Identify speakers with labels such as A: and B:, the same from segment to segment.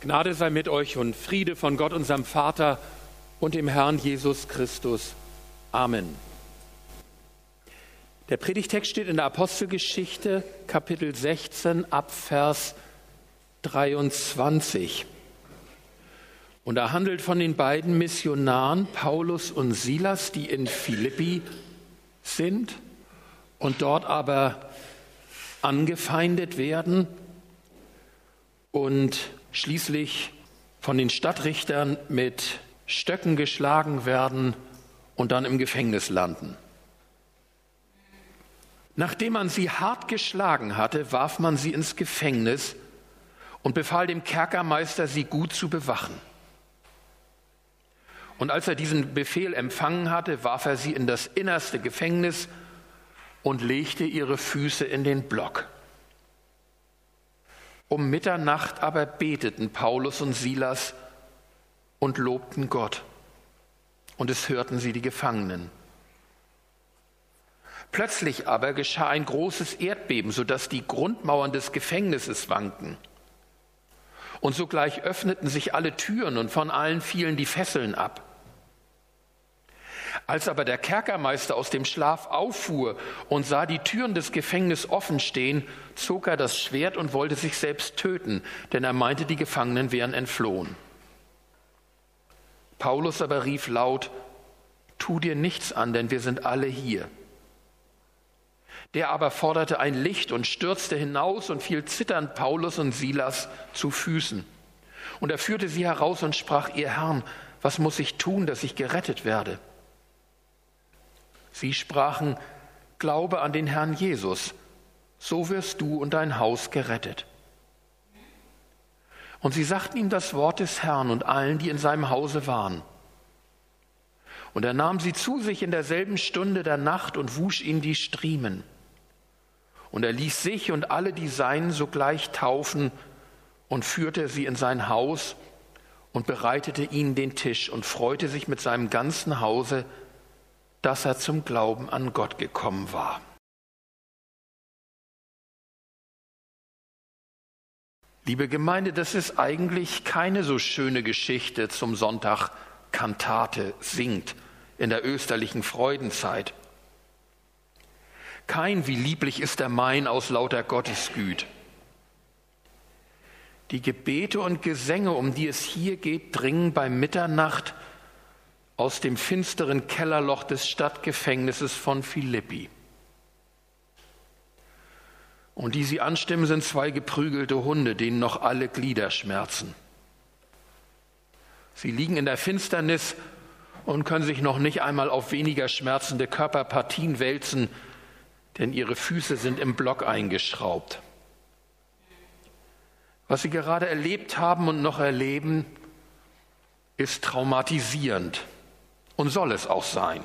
A: Gnade sei mit euch und Friede von Gott, unserem Vater und dem Herrn Jesus Christus. Amen. Der Predigtext steht in der Apostelgeschichte, Kapitel 16, Abvers 23. Und er handelt von den beiden Missionaren Paulus und Silas, die in Philippi sind und dort aber angefeindet werden und schließlich von den Stadtrichtern mit Stöcken geschlagen werden und dann im Gefängnis landen. Nachdem man sie hart geschlagen hatte, warf man sie ins Gefängnis und befahl dem Kerkermeister, sie gut zu bewachen. Und als er diesen Befehl empfangen hatte, warf er sie in das innerste Gefängnis und legte ihre Füße in den Block. Um Mitternacht aber beteten Paulus und Silas und lobten Gott. Und es hörten sie die Gefangenen. Plötzlich aber geschah ein großes Erdbeben, sodass die Grundmauern des Gefängnisses wanken. Und sogleich öffneten sich alle Türen und von allen fielen die Fesseln ab. Als aber der Kerkermeister aus dem Schlaf auffuhr und sah die Türen des Gefängnisses offen stehen, zog er das Schwert und wollte sich selbst töten, denn er meinte, die Gefangenen wären entflohen. Paulus aber rief laut, Tu dir nichts an, denn wir sind alle hier. Der aber forderte ein Licht und stürzte hinaus und fiel zitternd Paulus und Silas zu Füßen. Und er führte sie heraus und sprach, ihr Herrn, was muss ich tun, dass ich gerettet werde? Sie sprachen, Glaube an den Herrn Jesus, so wirst du und dein Haus gerettet. Und sie sagten ihm das Wort des Herrn und allen, die in seinem Hause waren. Und er nahm sie zu sich in derselben Stunde der Nacht und wusch ihnen die Striemen. Und er ließ sich und alle die Seinen sogleich taufen und führte sie in sein Haus und bereitete ihnen den Tisch und freute sich mit seinem ganzen Hause, dass er zum Glauben an Gott gekommen war. Liebe Gemeinde, das ist eigentlich keine so schöne Geschichte zum Sonntag Kantate singt in der österlichen Freudenzeit. Kein wie lieblich ist der Main aus lauter Gottesgüt. Die Gebete und Gesänge, um die es hier geht, dringen bei Mitternacht aus dem finsteren Kellerloch des Stadtgefängnisses von Philippi. Und die sie anstimmen, sind zwei geprügelte Hunde, denen noch alle Glieder schmerzen. Sie liegen in der Finsternis und können sich noch nicht einmal auf weniger schmerzende Körperpartien wälzen, denn ihre Füße sind im Block eingeschraubt. Was sie gerade erlebt haben und noch erleben, ist traumatisierend und soll es auch sein.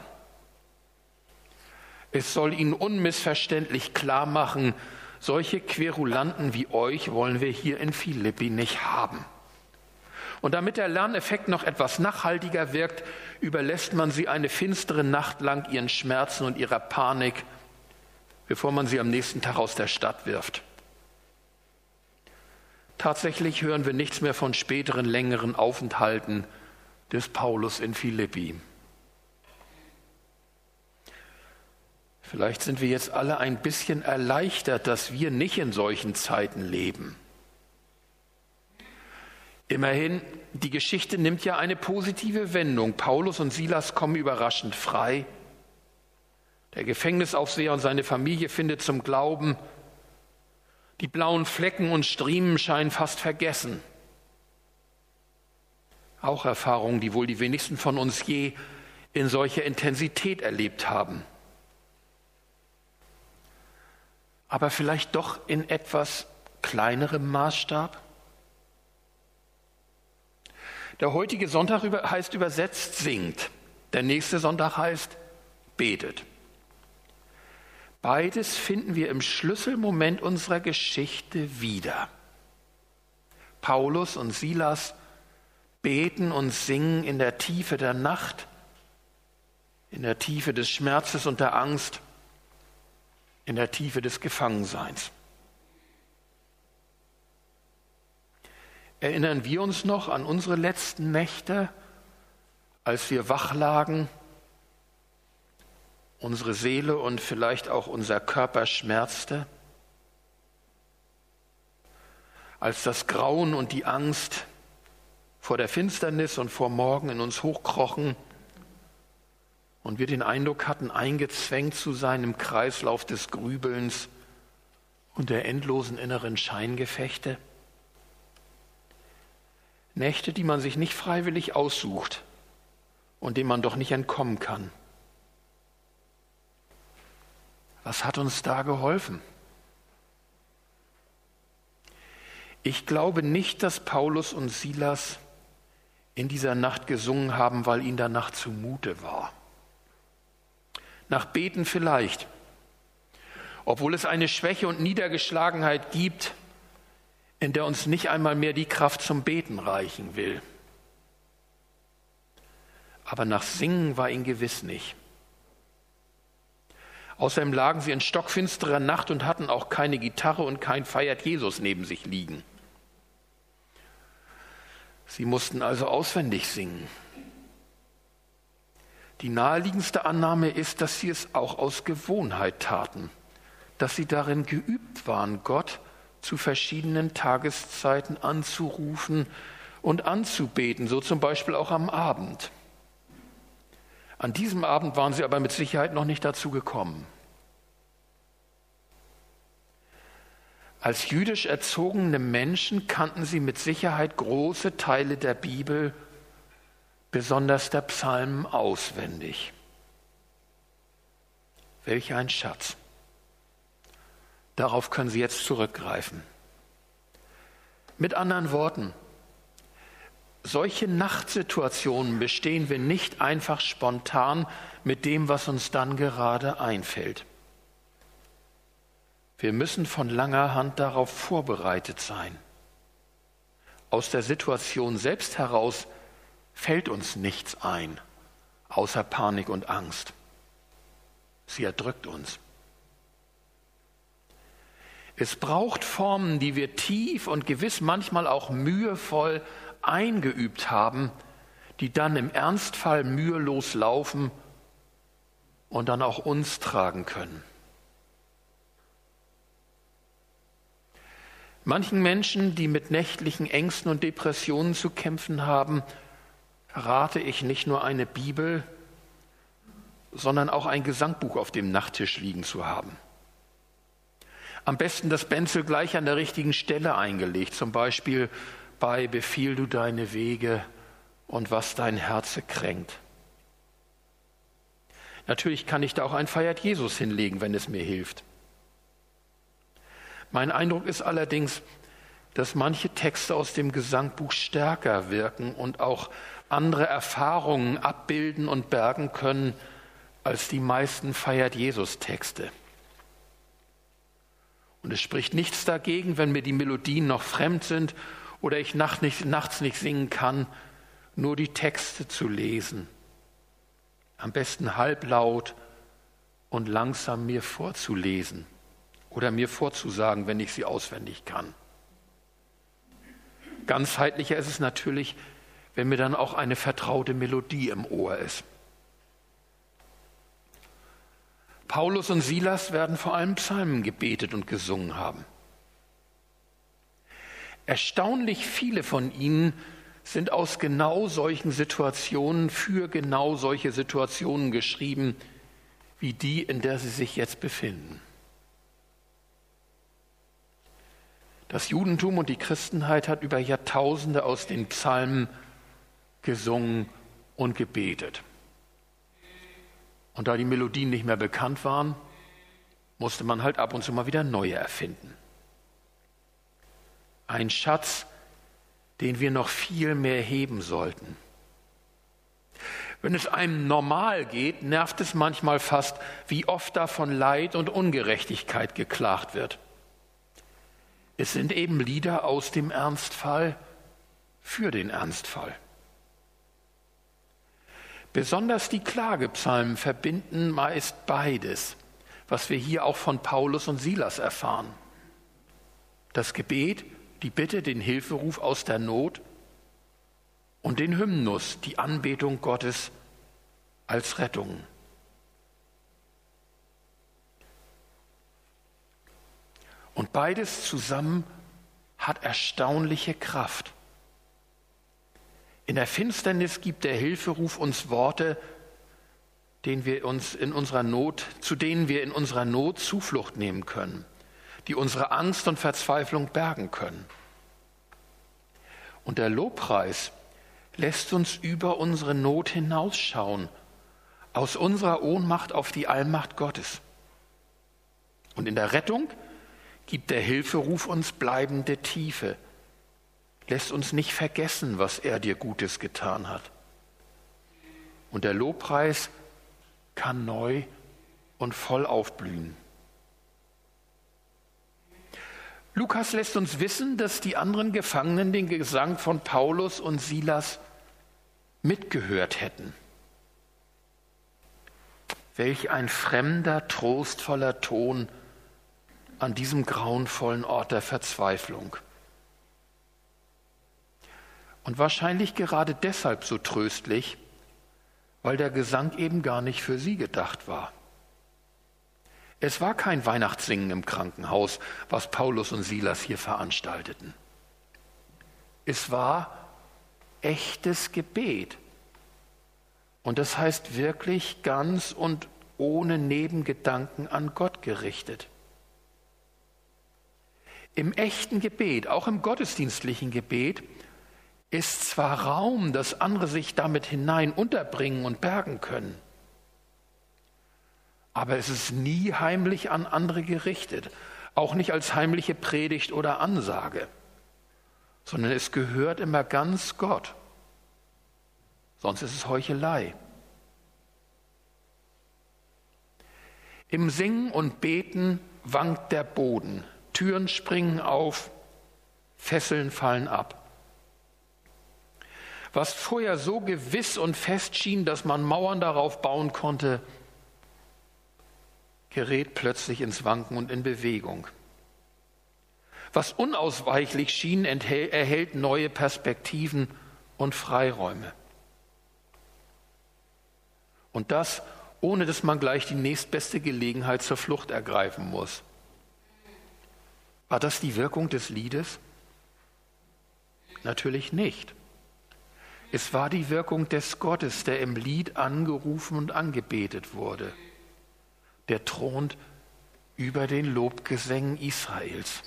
A: Es soll ihnen unmissverständlich klar machen, solche Querulanten wie euch wollen wir hier in Philippi nicht haben. Und damit der Lerneffekt noch etwas nachhaltiger wirkt, überlässt man sie eine finstere Nacht lang ihren Schmerzen und ihrer Panik, bevor man sie am nächsten Tag aus der Stadt wirft. Tatsächlich hören wir nichts mehr von späteren längeren Aufenthalten des Paulus in Philippi. Vielleicht sind wir jetzt alle ein bisschen erleichtert, dass wir nicht in solchen Zeiten leben. Immerhin, die Geschichte nimmt ja eine positive Wendung. Paulus und Silas kommen überraschend frei. Der Gefängnisaufseher und seine Familie findet zum Glauben. Die blauen Flecken und Striemen scheinen fast vergessen. Auch Erfahrungen, die wohl die wenigsten von uns je in solcher Intensität erlebt haben. Aber vielleicht doch in etwas kleinerem Maßstab? Der heutige Sonntag heißt übersetzt singt, der nächste Sonntag heißt betet. Beides finden wir im Schlüsselmoment unserer Geschichte wieder. Paulus und Silas beten und singen in der Tiefe der Nacht, in der Tiefe des Schmerzes und der Angst in der Tiefe des Gefangenseins. Erinnern wir uns noch an unsere letzten Nächte, als wir wach lagen, unsere Seele und vielleicht auch unser Körper schmerzte? Als das Grauen und die Angst vor der Finsternis und vor Morgen in uns hochkrochen und wir den Eindruck hatten, eingezwängt zu sein im Kreislauf des Grübelns und der endlosen inneren Scheingefechte? Nächte, die man sich nicht freiwillig aussucht und denen man doch nicht entkommen kann. Was hat uns da geholfen? Ich glaube nicht, dass Paulus und Silas in dieser Nacht gesungen haben, weil ihnen danach zumute war. Nach Beten vielleicht, obwohl es eine Schwäche und Niedergeschlagenheit gibt, in der uns nicht einmal mehr die Kraft zum Beten reichen will. Aber nach Singen war ihn gewiss nicht. Außerdem lagen sie in stockfinsterer Nacht und hatten auch keine Gitarre und kein Feiert Jesus neben sich liegen. Sie mussten also auswendig singen. Die naheliegendste Annahme ist, dass sie es auch aus Gewohnheit taten, dass sie darin geübt waren, Gott zu verschiedenen Tageszeiten anzurufen und anzubeten, so zum Beispiel auch am Abend. An diesem Abend waren sie aber mit Sicherheit noch nicht dazu gekommen. Als jüdisch erzogene Menschen kannten sie mit Sicherheit große Teile der Bibel, besonders der Psalmen, auswendig. Welch ein Schatz. Darauf können Sie jetzt zurückgreifen. Mit anderen Worten, solche Nachtsituationen bestehen wir nicht einfach spontan mit dem, was uns dann gerade einfällt. Wir müssen von langer Hand darauf vorbereitet sein. Aus der Situation selbst heraus fällt uns nichts ein, außer Panik und Angst. Sie erdrückt uns. Es braucht Formen, die wir tief und gewiss manchmal auch mühevoll eingeübt haben, die dann im Ernstfall mühelos laufen und dann auch uns tragen können. Manchen Menschen, die mit nächtlichen Ängsten und Depressionen zu kämpfen haben, rate ich nicht nur eine Bibel, sondern auch ein Gesangbuch auf dem Nachttisch liegen zu haben. Am besten das Benzel gleich an der richtigen Stelle eingelegt, zum Beispiel bei Befiehl du deine Wege und was dein Herze kränkt. Natürlich kann ich da auch ein Feiert Jesus hinlegen, wenn es mir hilft. Mein Eindruck ist allerdings, dass manche Texte aus dem Gesangbuch stärker wirken und auch andere Erfahrungen abbilden und bergen können als die meisten Feiert Jesus Texte. Und es spricht nichts dagegen, wenn mir die Melodien noch fremd sind oder ich nachts nicht, nachts nicht singen kann, nur die Texte zu lesen. Am besten halblaut und langsam mir vorzulesen oder mir vorzusagen, wenn ich sie auswendig kann. Ganzheitlicher ist es natürlich, wenn mir dann auch eine vertraute Melodie im Ohr ist. Paulus und Silas werden vor allem Psalmen gebetet und gesungen haben. Erstaunlich viele von ihnen sind aus genau solchen Situationen für genau solche Situationen geschrieben, wie die, in der sie sich jetzt befinden. Das Judentum und die Christenheit hat über Jahrtausende aus den Psalmen gesungen und gebetet. Und da die Melodien nicht mehr bekannt waren, musste man halt ab und zu mal wieder neue erfinden. Ein Schatz, den wir noch viel mehr heben sollten. Wenn es einem normal geht, nervt es manchmal fast, wie oft da von Leid und Ungerechtigkeit geklagt wird. Es sind eben Lieder aus dem Ernstfall für den Ernstfall. Besonders die Klagepsalmen verbinden meist beides, was wir hier auch von Paulus und Silas erfahren. Das Gebet, die Bitte, den Hilferuf aus der Not und den Hymnus, die Anbetung Gottes als Rettung. Und beides zusammen hat erstaunliche Kraft. In der Finsternis gibt der Hilferuf uns Worte, den wir uns in unserer Not, zu denen wir in unserer Not Zuflucht nehmen können, die unsere Angst und Verzweiflung bergen können. Und der Lobpreis lässt uns über unsere Not hinausschauen, aus unserer Ohnmacht auf die Allmacht Gottes. Und in der Rettung gibt der Hilferuf uns bleibende Tiefe, lässt uns nicht vergessen, was er dir Gutes getan hat. Und der Lobpreis kann neu und voll aufblühen. Lukas lässt uns wissen, dass die anderen Gefangenen den Gesang von Paulus und Silas mitgehört hätten. Welch ein fremder, trostvoller Ton an diesem grauenvollen Ort der Verzweiflung. Und wahrscheinlich gerade deshalb so tröstlich, weil der Gesang eben gar nicht für sie gedacht war. Es war kein Weihnachtssingen im Krankenhaus, was Paulus und Silas hier veranstalteten. Es war echtes Gebet. Und das heißt wirklich ganz und ohne Nebengedanken an Gott gerichtet. Im echten Gebet, auch im gottesdienstlichen Gebet, ist zwar Raum, dass andere sich damit hinein unterbringen und bergen können, aber es ist nie heimlich an andere gerichtet, auch nicht als heimliche Predigt oder Ansage, sondern es gehört immer ganz Gott. Sonst ist es Heuchelei. Im Singen und Beten wankt der Boden, Türen springen auf, Fesseln fallen ab. Was vorher so gewiss und fest schien, dass man Mauern darauf bauen konnte, gerät plötzlich ins Wanken und in Bewegung. Was unausweichlich schien, erhält neue Perspektiven und Freiräume. Und das, ohne dass man gleich die nächstbeste Gelegenheit zur Flucht ergreifen muss. War das die Wirkung des Liedes? Natürlich nicht. Es war die Wirkung des Gottes, der im Lied angerufen und angebetet wurde. Der thront über den Lobgesängen Israels.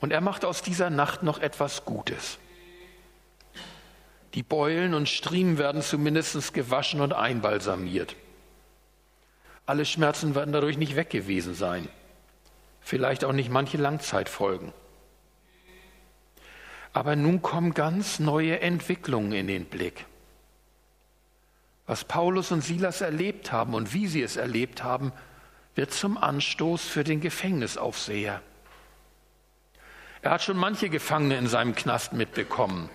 A: Und er macht aus dieser Nacht noch etwas Gutes. Die Beulen und Striemen werden zumindest gewaschen und einbalsamiert. Alle Schmerzen werden dadurch nicht weg gewesen sein. Vielleicht auch nicht manche Langzeitfolgen. Aber nun kommen ganz neue Entwicklungen in den Blick. Was Paulus und Silas erlebt haben und wie sie es erlebt haben, wird zum Anstoß für den Gefängnisaufseher. Er hat schon manche Gefangene in seinem Knast mitbekommen.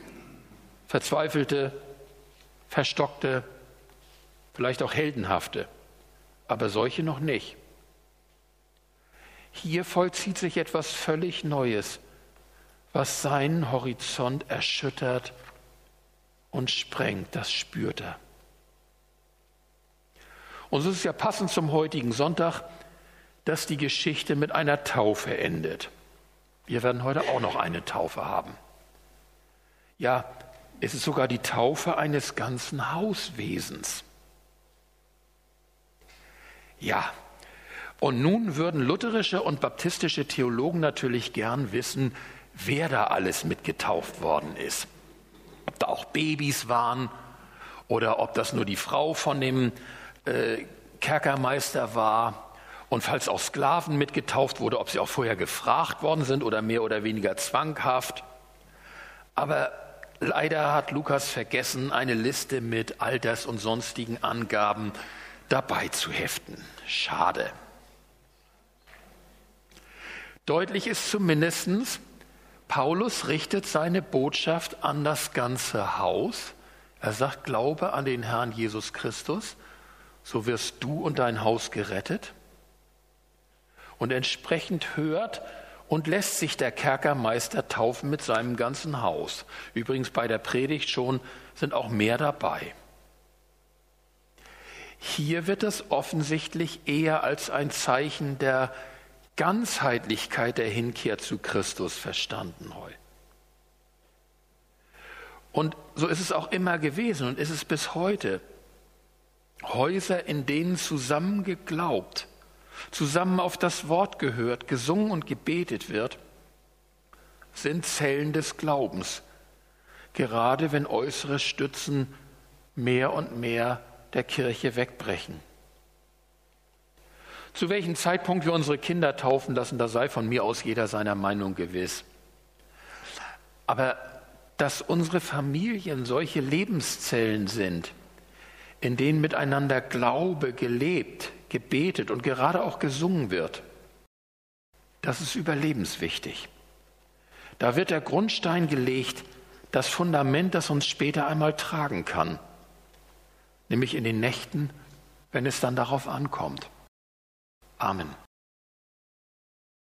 A: Verzweifelte, verstockte, vielleicht auch heldenhafte, aber solche noch nicht. Hier vollzieht sich etwas völlig Neues was seinen Horizont erschüttert und sprengt, das spürt er. Und so ist es ja passend zum heutigen Sonntag, dass die Geschichte mit einer Taufe endet. Wir werden heute auch noch eine Taufe haben. Ja, es ist sogar die Taufe eines ganzen Hauswesens. Ja, und nun würden lutherische und baptistische Theologen natürlich gern wissen, wer da alles mitgetauft worden ist. Ob da auch Babys waren oder ob das nur die Frau von dem äh, Kerkermeister war und falls auch Sklaven mitgetauft wurde, ob sie auch vorher gefragt worden sind oder mehr oder weniger zwanghaft. Aber leider hat Lukas vergessen, eine Liste mit Alters- und sonstigen Angaben dabei zu heften. Schade. Deutlich ist zumindestens, Paulus richtet seine Botschaft an das ganze Haus. Er sagt, glaube an den Herrn Jesus Christus, so wirst du und dein Haus gerettet. Und entsprechend hört und lässt sich der Kerkermeister taufen mit seinem ganzen Haus. Übrigens bei der Predigt schon sind auch mehr dabei. Hier wird es offensichtlich eher als ein Zeichen der Ganzheitlichkeit der Hinkehr zu Christus verstanden. Und so ist es auch immer gewesen und ist es bis heute. Häuser, in denen zusammen geglaubt, zusammen auf das Wort gehört, gesungen und gebetet wird, sind Zellen des Glaubens, gerade wenn äußere Stützen mehr und mehr der Kirche wegbrechen. Zu welchem Zeitpunkt wir unsere Kinder taufen lassen, da sei von mir aus jeder seiner Meinung gewiss. Aber dass unsere Familien solche Lebenszellen sind, in denen miteinander Glaube gelebt, gebetet und gerade auch gesungen wird, das ist überlebenswichtig. Da wird der Grundstein gelegt, das Fundament, das uns später einmal tragen kann, nämlich in den Nächten, wenn es dann darauf ankommt. Amen.